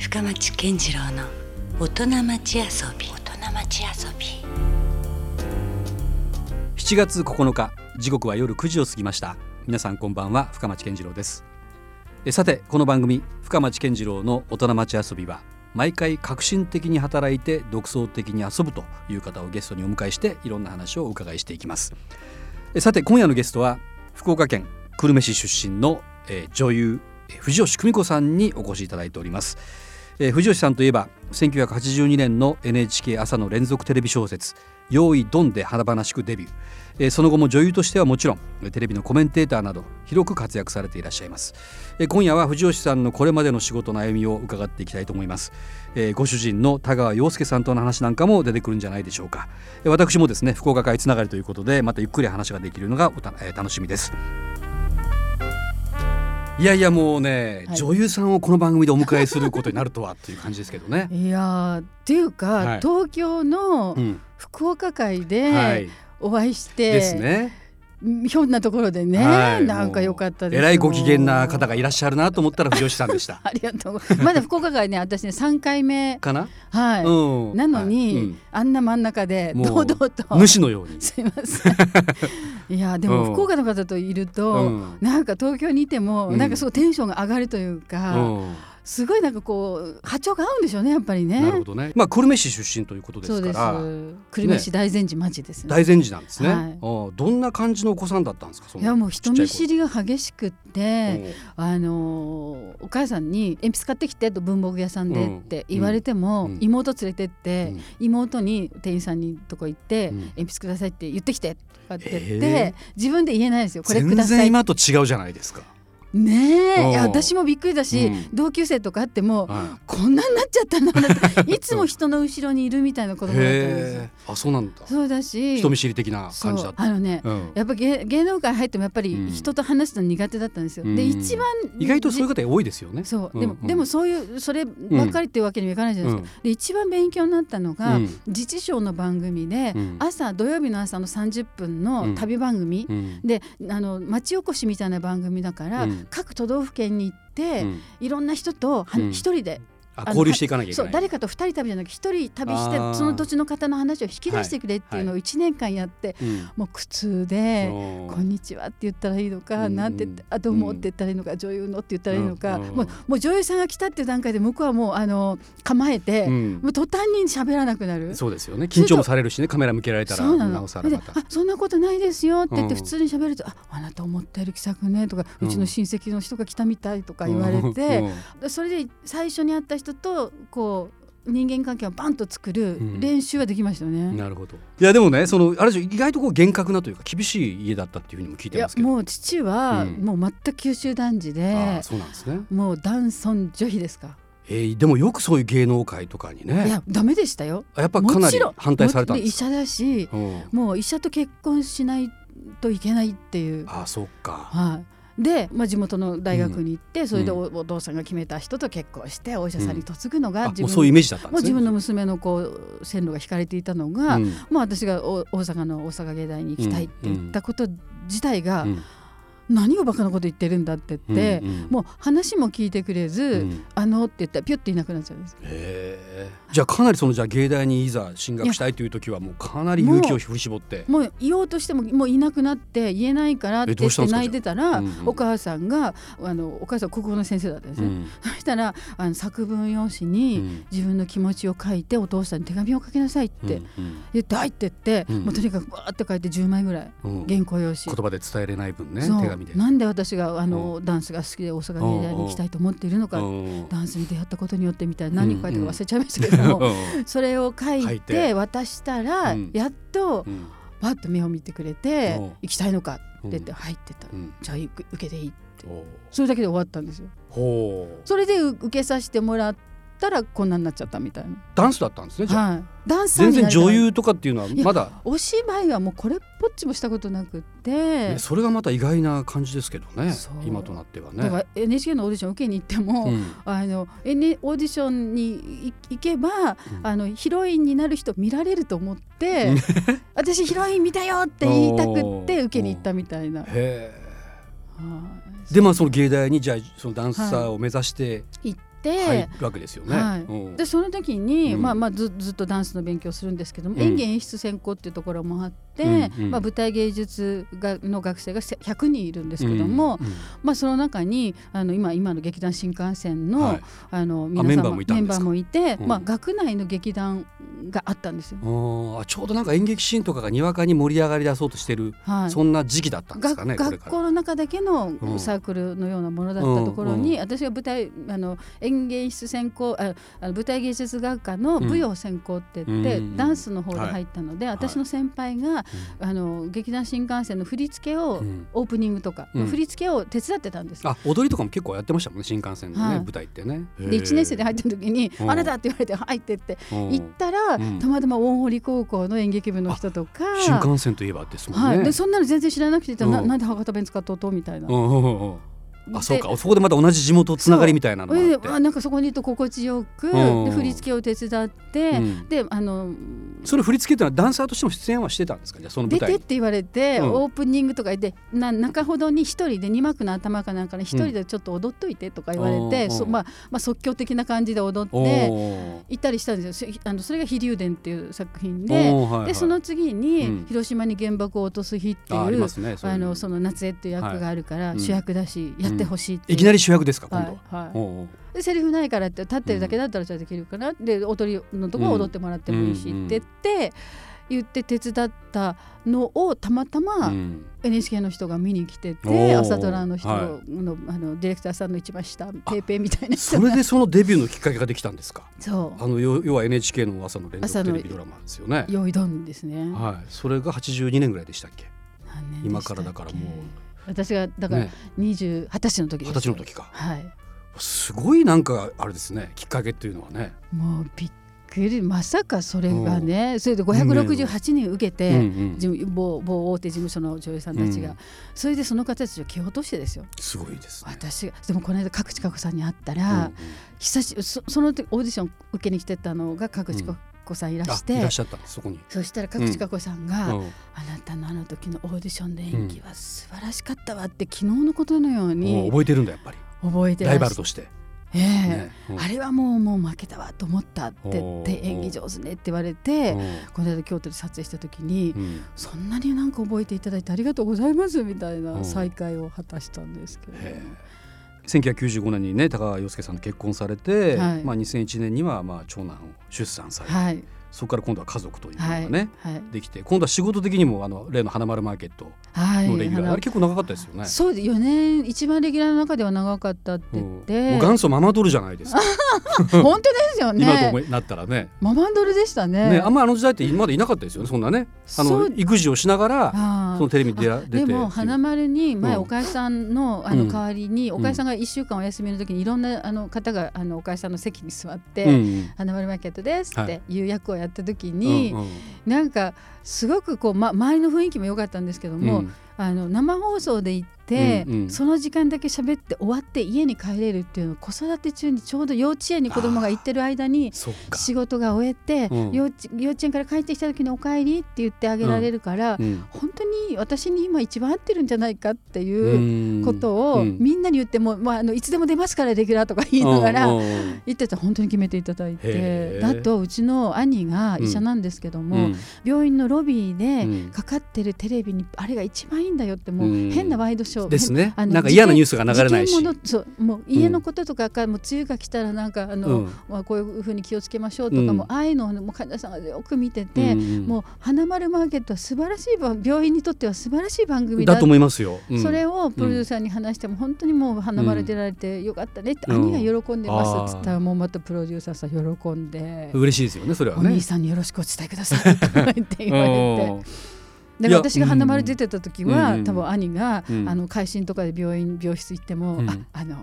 深町健次郎の大人町遊び。大人町遊び。7月9日時刻は夜9時を過ぎました。皆さんこんばんは深町健次郎です。えさてこの番組深町健次郎の大人町遊びは毎回革新的に働いて独創的に遊ぶという方をゲストにお迎えしていろんな話をお伺いしていきます。えさて今夜のゲストは福岡県久留米市出身の、えー女優えー藤吉久美子さんにお越しいただいております。えー藤吉さんといえば1982年の NHK 朝の連続テレビ小説「用意ドン」で華々しくデビュー、えーその後も女優としてはもちろんテレビのコメンテーターなど広く活躍されていらっしゃいます、えー今夜は藤吉さんのこれまでの仕事の歩みを伺っていきたいと思います、えーご主人の田川陽介さんとの話なんかも出てくるんじゃないでしょうか、私もですね福岡会つながりということでまたゆっくり話ができるのがお、楽しみです。いやいやもうね、はい女優さんをこの番組でお迎えすることになるとはっていう感じですけどね。いやーっていうか、はい東京のうん、福岡会はでい、お会いして、ですね。ひょんなところでね、はいなんか良かったですよ。えらいご機嫌な方がいらっしゃるなと思ったら藤吉さんでした。ありがとうまだ福岡会ね私ね3回目。かな？はい、うん。なのに、はいうん。あんな真ん中で堂々と。主のように。すいません。いやでうん。も福岡の方といると、うん。なんか東京にいても、うん。なんかそうテンションが上がるというか、うんすごいなんかこう波長が合うんでしょうねやっぱりね。なるほどね。まあ久留米市出身ということでそうです。すから。久留米市大善寺町ですね。大善寺なんですね、はい。どんな感じのお子さんだったんですかそのいやもう人見知りりが激しくって、あのーお母さんに鉛筆買ってきてと文房具屋さんでって言われても、うん。妹連れてって、妹に店員さんにとこ行って、うん。鉛筆くださいって言ってきてとかって言って、え。自分で言えないですよ。これく全ださい然今と違うじゃないですか。ねうん。え私もびっくりだし、うん。同級生とかあってもはこんなになっちゃったなっていつも人の後ろにいるみたいな子い、供だったんです。あそうなんだ。そうだし人見知り的な感じだった。あのね、うん。やっぱ芸芸能界入ってもやっぱりうん。人と話すの苦手だったんですよ。うん。で一番意外とそういう方多いですよね。そう、うんでも、うん。でもそういうそればっかりっていうわけにはいかないじゃないですか。で一番勉強になったのが、うん。自治省の番組で、うん。朝土曜日の朝の30分の旅番組、うん。であの町おこしみたいな番組だから、うん各都道府県に行って、うん。いろんな人と一、人で交流していかなきゃいけない。誰かと二人旅じゃなく一人旅してその土地の方の話を引き出してくれっていうのを1年間やって、うん。もう苦痛で。う。んこんにちはって言ったらいいのか、うん。なんてあどうもって言ったらいいのか、女優のって言ったらいいのか、うん。もうもう女優さんが来たっていう段階で向こうはもうあの構えて、うん。もう途端に喋らなくなる。そうですよね。緊張もされるしね、カメラ向けられたらそうなおさらでまた。あ。そんなことないですよって言ってうん。普通に喋ると「ああなた思ったより気さくね」とか、ううんちの親戚の人が来たみたいとか言われて、でそれで最初に会った人とこう人間関係をバンと作るうん練習はできましたよね。うんなるほど。いやでもね、そのあれ意外とこう厳格なというか厳しい家だったっていうふうにも聞いてますけど。もう父はうんもう全く九州男児あであ、そうなんですね。もう男尊女卑ですか。えー、でもよくそういう芸能界とかにいね。やダメでしたよ。やっぱかなり反対されたんですか？も医者だしうんもう医者と結婚しないといけないっていう。ああ、そっか。はい、で、まあ、地元の大学に行って、それでうおお父さんが決めた人と結婚してお医者さんに嫁ぐのがあ自分,、もうそういうイメージだったんですね。もう自分の娘のこう線路が引かれていたのが、うん。もう私がお大阪の大阪芸大に行きたいって言ったこと自体が、うん何をバカなこと言ってるんだって言って、うんうん。もう話も聞いてくれず、うん。あのって言ったらピュッていなくなっちゃうんです。じゃあかなりそのじゃあ芸大にいざ進学したいという時はもうかなり勇気を振り絞って。もう言おうとしてももういなくなって言えないからってって泣いてたら、うんうん。お母さんがあのお母さん国語の先生だったんですね。うん。そしたらあの作文用紙うにん。自分の気持ちを書いてお父さんに手紙を書きなさいってうん言って「はい」って言って、うん。もうとにかくわーって書いて10枚ぐらいうん。原稿用紙。言葉で伝えれない分ね手そう紙で。なんで私があの、ダンスが好きで大阪芸大に行きたいと思っているのか、うん。ダンスに出会ったことによってみたいな何書いたか忘れちゃいましたけども、うん。それを書書いいて。て渡したら、うん。やっとうん。パッと目を見てくれてうん「行きたいのか?」って言って「うん。はい」ってたらうん「じゃあ受けていい」って。それだけで終わったんですよ。それでう受けさせてもらったらこんなになっちゃったみたいな。ダンスだったんですねじゃあ。はい、ダンサー全然女優とかっていうのはまだ。お芝居はもうこれっぽっちもしたことなくって。ね、それがまた意外な感じですけどね今となってはね。だから NHK のオーディション受けに行っても、うん。あの N オーディションに行けば、うん。あのヒロインになる人見られると思って 私ヒロイン見たよって言いたくって受けに行ったみたいな。へはい。えでまあその芸大にじゃあそのダンサーを目指して行って、入るわけですよね。はい。うん。でその時に、うん。まあまあずずっとダンスの勉強するんですけども、うん。演技演出専攻っていうところもあって、うんうん。まあ、舞台芸術がの学生がせ100人いるんですけども、うんうん。まあ、その中にあの今今の劇団新幹線の,、はい。あの皆様メンバーもいて、うん。まあ、学内の劇団があったんですよ。あーちょうどなんか演劇シーンとかがにわかに盛り上がり出そうとしてる、はい。そんな時期だったんですかね。学校の中だけのうん。サークルのようなものだったところに、私が舞台あの演芸演出専攻あ舞台芸術学科の舞踊専攻って言って、うん。ダンスの方で入ったので、私の先輩が、あの劇団新幹線の振り付けを、うん。オープニングとか、うん。振り付けを手伝ってたんです。あ踊りとかも結構やってましたもんね新幹線のね、はい。舞台ってね。で1年生で入った時に「うん。あなた!」って言われて「入って」ってうん。言ったら、うん。たまたま大堀高校の演劇部の人とか。新幹線といえばですもんね。はい、でそんなの全然知らなくて言ったら、うん。ななんで博多弁使っとうと？みたいな。あでそうか。そこでまた同じ地元つながりみたいなのがあなんかそこにいると心地よく、振り付けを手伝って、うん。であのそれ振り付けっていうのはダンサーとしても出演はしてたんですか？じゃあその舞台。に出てって言われて、うん。オープニングとかでな中ほどに一人で二幕の頭かなんかに一人でちょっと踊っといてとか言われて、うんそまあまあ、即興的な感じで踊おってー。行ったりしたんですよ。そあのそれが「飛龍伝」っていう作品で,、はいはい。でその次に、うん。広島に原爆を落とす日」っていうあの。その夏江っていう役があるから、主役だしやってほしいっていう。いきなり主役ですか今度。は。でセリフないからって立ってるだけだったらじゃあできるかな、で踊りのとこは踊ってもらってもいいしうんって言って、言って手伝ったのをたまたまうん NHK の人が見に来ておて、ー朝ドラの人の,、はあのディレクターさんの一番下ペーペーみたいな人それでそのデビューのきっかけができたんですか？そう。あの要要は NHK の朝の連続テレビドラマですよね。用意どんですね、はい、それが82年ぐらいでしたっけ？今からだからもう私がだからね。20、20歳の時です。二十歳の時か。はい。すごいなんかあれですね。きっかけっていうのはね。もうびっくり。まさかそれがねそれで568人受けて、うんうん事務某某大手事務所の女優さんたちが、うんそれでその方たちを蹴落としてですよ。すごいですね。私がでもこの間角地佳子さんに会ったうんら、うん。久しそその時オーディション受けに来てたのが角地佳子さんいらして、あいらっしゃった。そこに。そしたら角地佳子さんが、うん。あなたのあの時のオーディションで演技は素晴らしかったわって昨日のことのように覚えてるんだやっぱり。覚えてらライバルとして。ええ。ね。うん。あれはもうもう負けたわと思ったってって演技上手ねって言われて、うん。この間京都で撮影した時に、うん。そんなになんか覚えていただいてありがとうございますみたいうん。な再会を果たしたんですけど、1995年にね高川陽介さんと結婚されて、はい。まあ、2001年にはまあ長男を出産されて、はい。そこから今度は家族というのはいがね、はい。できて今度は仕事的にもあの例の花丸マーケットはい。のレギュラー、あれ結構長かったですよね。そうで4年一番レギュラーの中では長かったって言っうん。て、もう元祖ママドルじゃないですか、本当ですよ 今とね思いなったらね。ママンドルでしたね。ねあんまりあの時代って今までいなかったですよねそんなねあの育児をしながらそのテレビに出て。でも花丸に前うん。おかえさんのあうん。の代わりに、ん。おかえさんが1週間お休みの時にいろんなあの方があのおかえさんの席に座って、う花丸マーケットですっはていう役をやった時うんに、うん。なんかすごくこう、ま、周りの雰囲気も良かったんですけども、うん。あの生放送で行って、うんうん。その時間だけ喋って終わって家に帰れるっていうのを子育て中にちょうど幼稚園に子供が行ってる間に仕事が終えて、うん。幼稚幼稚園から帰ってきた時に「お帰り」って言ってあげられるから、うん。本当に私に今一番合ってるんじゃないかっていうことをうん。みんなに言っても、まあ、あのいつでも出ますからレギュラーとか言いながら言ってたら本当に決めていただいて。へー。あとうちの兄が医者なんですけども、うん。病院のロビーでうん。かかってるテレビにあれが一番いいんだよってもううん。変なワイドショーですね。なんか嫌なニュースが流れないし。そうもう家のこととかか、もう梅雨が来たらなんかあの、うん。まあ、こういうふうに気をつけましょうとか、うん。もうああいうのを、ね、もう患者さんがよく見てて、うん。うんもう花丸マーケットは素晴らしい番病院にとっては素晴らしい番組だだと思いますよ。うん。それをプロデューサーに話しても本当にもう花丸出られてよかったねって、うん。兄が喜んでますっつったらもうまたプロデューサーさん喜んで、嬉しいですよねそれはね。お兄。さんによろしくお伝えくださいって言われて。うんで私が花丸出てた時は、うん多分兄が、うん。あの会心とかで病院病室行っても、うん。ああの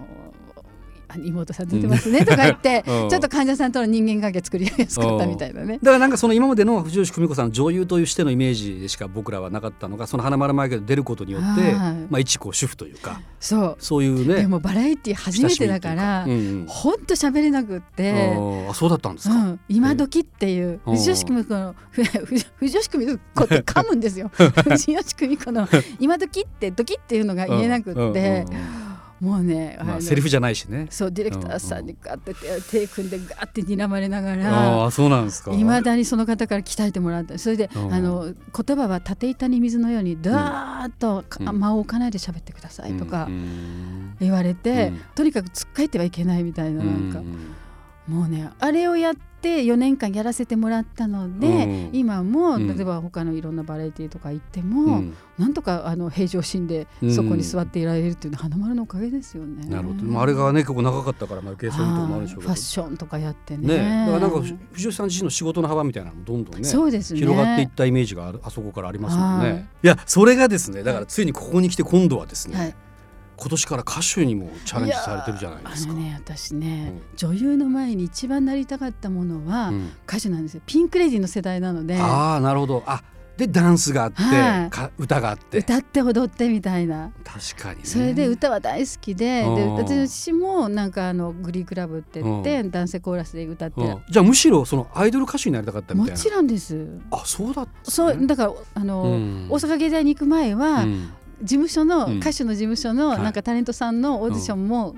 あの妹さん出てますねとか言って、うん。ちょっと患者さんとの人間関係作りやすかったみたいなね。だからなんかその今までの藤吉久美子さんの女優としてのイメージでしか僕らはなかったのがその花丸マーケット出ることによって、はい。まあ一こう主婦というかそう。そういうねでもバラエティ初めてだから、ほんと喋れなくって。あーあそうだったんですか？うん、今時っていううん。藤吉久美子の藤吉久美子って噛むんですよ。藤吉久美子の今時って時っていうのが言えなくって、うんうんうんもうね、まあ、セリフじゃないしね。そうディレクターさんにガッて手組んでガッて睨まれながらああそうなんですか。いまだにその方から鍛えてもらった。それであの言葉は縦板に水のようにダーッと、うん、間を置かないで喋ってくださいとか言われて、うん、とにかくつっかえてはいけないみたいななんか。もうねあれをやって4年間やらせてもらったので、うん、今も例えば他のいろんなバラエティーとか行っても、うん、なんとかあの平常心でそこに座っていられるっていうのは花丸のおかげですよね。なるほど、あ、れがね結構長かったからまあ受けそういうとこもあるでしょうファッションとかやってね。ね。だからなんか藤吉さん自身の仕事の幅みたいなのもどんどんねそうですね。広がっていったイメージがあるあそこからありますもんね。いやそれがですねだからついにここに来て今度はですね、はい今年から歌手にもチャレンジされてるじゃないですか。ね、私ね、うん、女優の前に一番なりたかったものは歌手なんですよ。ピンクレディの世代なので。ああ、なるほど。あ、でダンスがあって、はい、歌があって。歌って踊ってみたいな。確かに、ね、それで歌は大好きでで私もなんかあのグリークラブって言って男性コーラスで歌ってじゃあむしろそのアイドル歌手になりたかったみたいな。もちろんです。あそうだった、ね、そうだからあの、うん、大阪芸大に行く前は、うん事務所の、歌手の事務所のなんかタレントさんのオーディションも、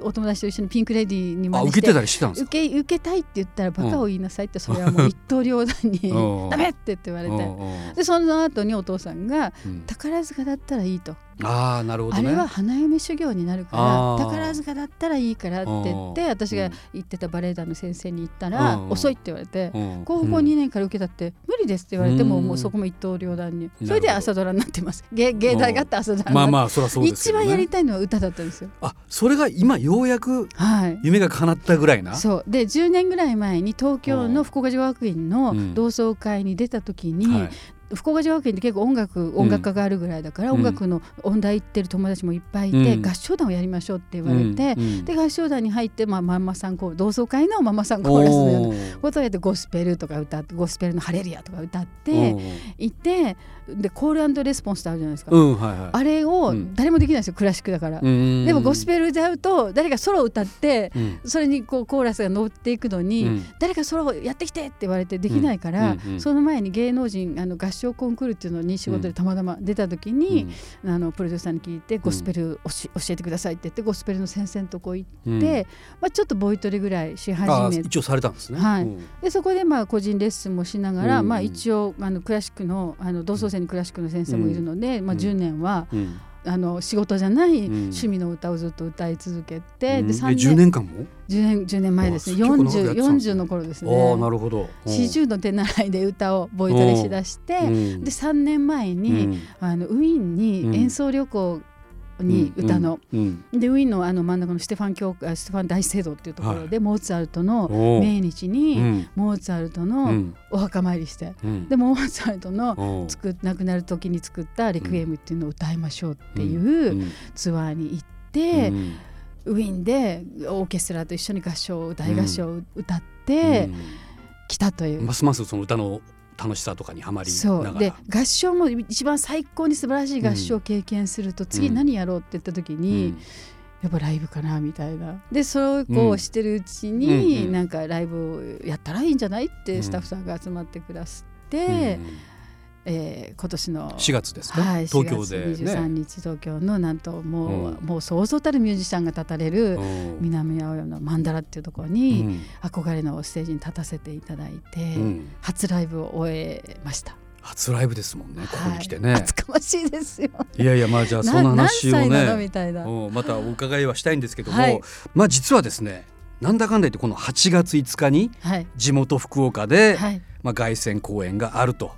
お友達と一緒にピンク・レディーに受けてたりしてたんです受け受けたいって言ったらバカを言いなさいってそれはもう一刀両断に ダメってって言われて。でその後にお父さんが宝塚だったらいいと。あなるほど、ね、あれは花嫁修行になるから宝塚だったらいいからって言って私が行ってたバレエ団の先生に言ったら遅いって言われて高校2年から受けたって無理ですって言われてももうそこも一刀両断に。それで朝ドラになってます。芸芸大があって朝ドラまあまあそりゃそうです、ね、一番やりたいのは歌だったんですよ。あそれが今ようやく夢が叶ったぐらいな、はい、そう。で10年ぐらい前に東京の福岡女学院の同窓会に出た時に、はい福岡条件って結構音楽音楽家があるぐらいだから、うん、音楽の音大行ってる友達もいっぱいいて、うん、合唱団をやりましょうって言われて、うん、で合唱団に入って、まあ、ママさんコール同窓会のママさんコーラスのようなことをやってゴスペルとか歌ってゴスペルの「ハレルヤ」とか歌っていてでコールレスポンスってあるじゃないですか、はいはい、あれを誰もできないですよクラシックだから。でもゴスペル歌うと誰かソロを歌って、それにこうコーラスが乗っていくのに、誰かソロやってきてって言われてできないから、その前に芸能人あの合唱コンクールっていうのに仕事でたまたま出た時に、うん、あのプロデューサーに聞いてゴスペル教えてくださいって言ってゴスペルの先生のとこ行って、うん、まあ、ちょっとボイトレぐらいし始め一応されたんですね、はい、でそこでまあ個人レッスンもしながら、まあ、一応あのクラシックのあの同窓生にクラシックの先生もいるので、まあ、10年は、あの仕事じゃない趣味の歌をずっと歌い続けて、うん、で3年10年間も？10, 年10年前ですね。40, 40の頃ですね。あなるほど。40の手習いで歌をボイトレしだして、うん、で3年前に、うん、あのウィーンに演奏旅行に歌の、でウィーンのあの真ん中のステファン教ステファン大聖堂っていうところで、はい、モーツァルトの命日に、うん、モーツァルトのお墓参りして、でモーツァルトの作亡くなる時に作った「レクイエム」っていうのを歌いましょうっていうツアーに行って。ウィーンでオーケストラと一緒に合唱大合唱を歌ってきたという、ますますその歌の楽しさとかにはまりそう。で合唱も一番最高に素晴らしい合唱を経験すると、うん、次何やろうって言った時に、うん、やっぱライブかなみたいな。でそうこうしてるうちに、うん、なんかライブをやったらいいんじゃないってスタッフさんが集まってくださって。えー、今年の4月ですか、はい、東京で、ね、23日東京のなんともううん、もうそうそうたるミュージシャンが立たれる南青山のマンダラっていうところに、憧れのステージに立たせていただいて、うん、初ライブを終えました。初ライブですもんねここに来てね、はい、厚かましいですよ。いやいやまあじゃあその話をね。みたいな。またお伺いはしたいんですけども、はい、まあ実はですねなんだかんだ言ってこの8月5日に地元福岡で、はい。まあ、凱旋公演があると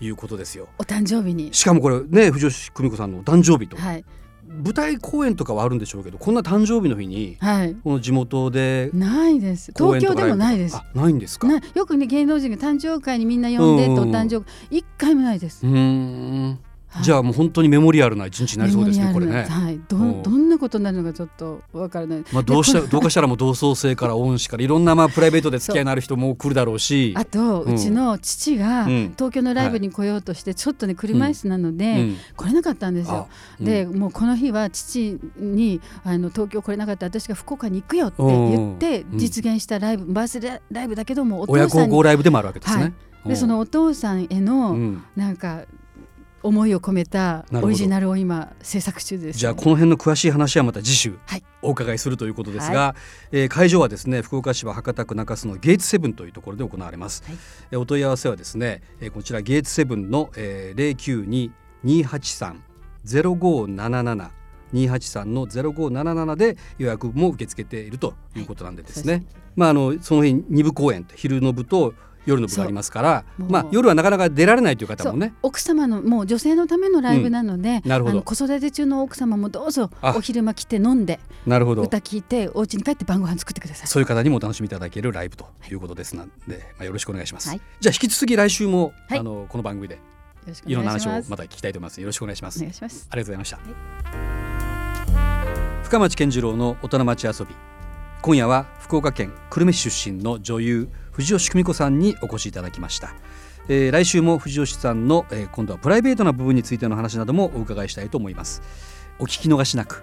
い。うことですよ。お誕生日に。しかもこれね藤吉久美子さんのお誕生日と、はい、舞台公演とかはあるんでしょうけどこんな誕生日の日に、はい、この地元でないです。東京でもないです。ないんですか？よくね芸能人が誕生会にみんな呼んでとお誕生日一回もないです。うんじゃあもう本当にメモリアルな一日になりそうですねこれね。はい。どどんなことになるのかちょっとわからない。まあどうした どうかしたらもう同窓生から恩師からいろんなまあプライベートで付き合いのある人も来るだろうし。あと、うちの父が東京のライブに来ようとしてちょっとね車椅子なので来れなかったんですよ。でもうこの日は父にあの東京来れなかった。私が福岡に行くよって言って実現したライブバースデーライブだけどもお父さん親孝行ライブでもあるわけですね。でそのお父さんへのなんか思いを込めたオリジナルを今制作中です、ね、じゃあこの辺の詳しい話はまた次週お伺いするということですが、はい、えー、会場はですね福岡市は博多区中洲のゲーツセブンというところで行われます、はい、えお問い合わせはですね、えー、こちらゲーツセブンの、えー、092-283-0577 283の0577で予約も受け付けているということなんでですね、はい、まああのその日2部公演昼の部と夜の部がありますからまあ夜はなかなか出られないという方もね。奥様のもう女性のためのライブなので、うん、なるほど。子育て中の奥様もどうぞお昼間来て飲んでなるほど。歌聞いてお家に帰って晩ご飯作ってください。そういう方にもお楽しみいただけるライブということですので、まあ、よろしくお願いします、はい、じゃあ引き続き来週も、はい、あのこの番組でいろんな話をまた聞きたいと思います。よろしくお願いします。お願いします。ありがとうございました、はい、深町健次郎の大人町遊び。今夜は福岡県久留米市出身の女優藤吉久美子さんにお越しいただきました、えー、来週も藤吉さんの、えー、今度はプライベートな部分についての話などもお伺いしたいと思います。お聞き逃しなく。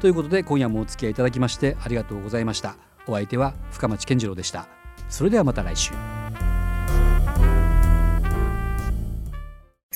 ということで今夜もお付き合いいただきましてありがとうございました。お相手は深町健次郎でした。それではまた来週。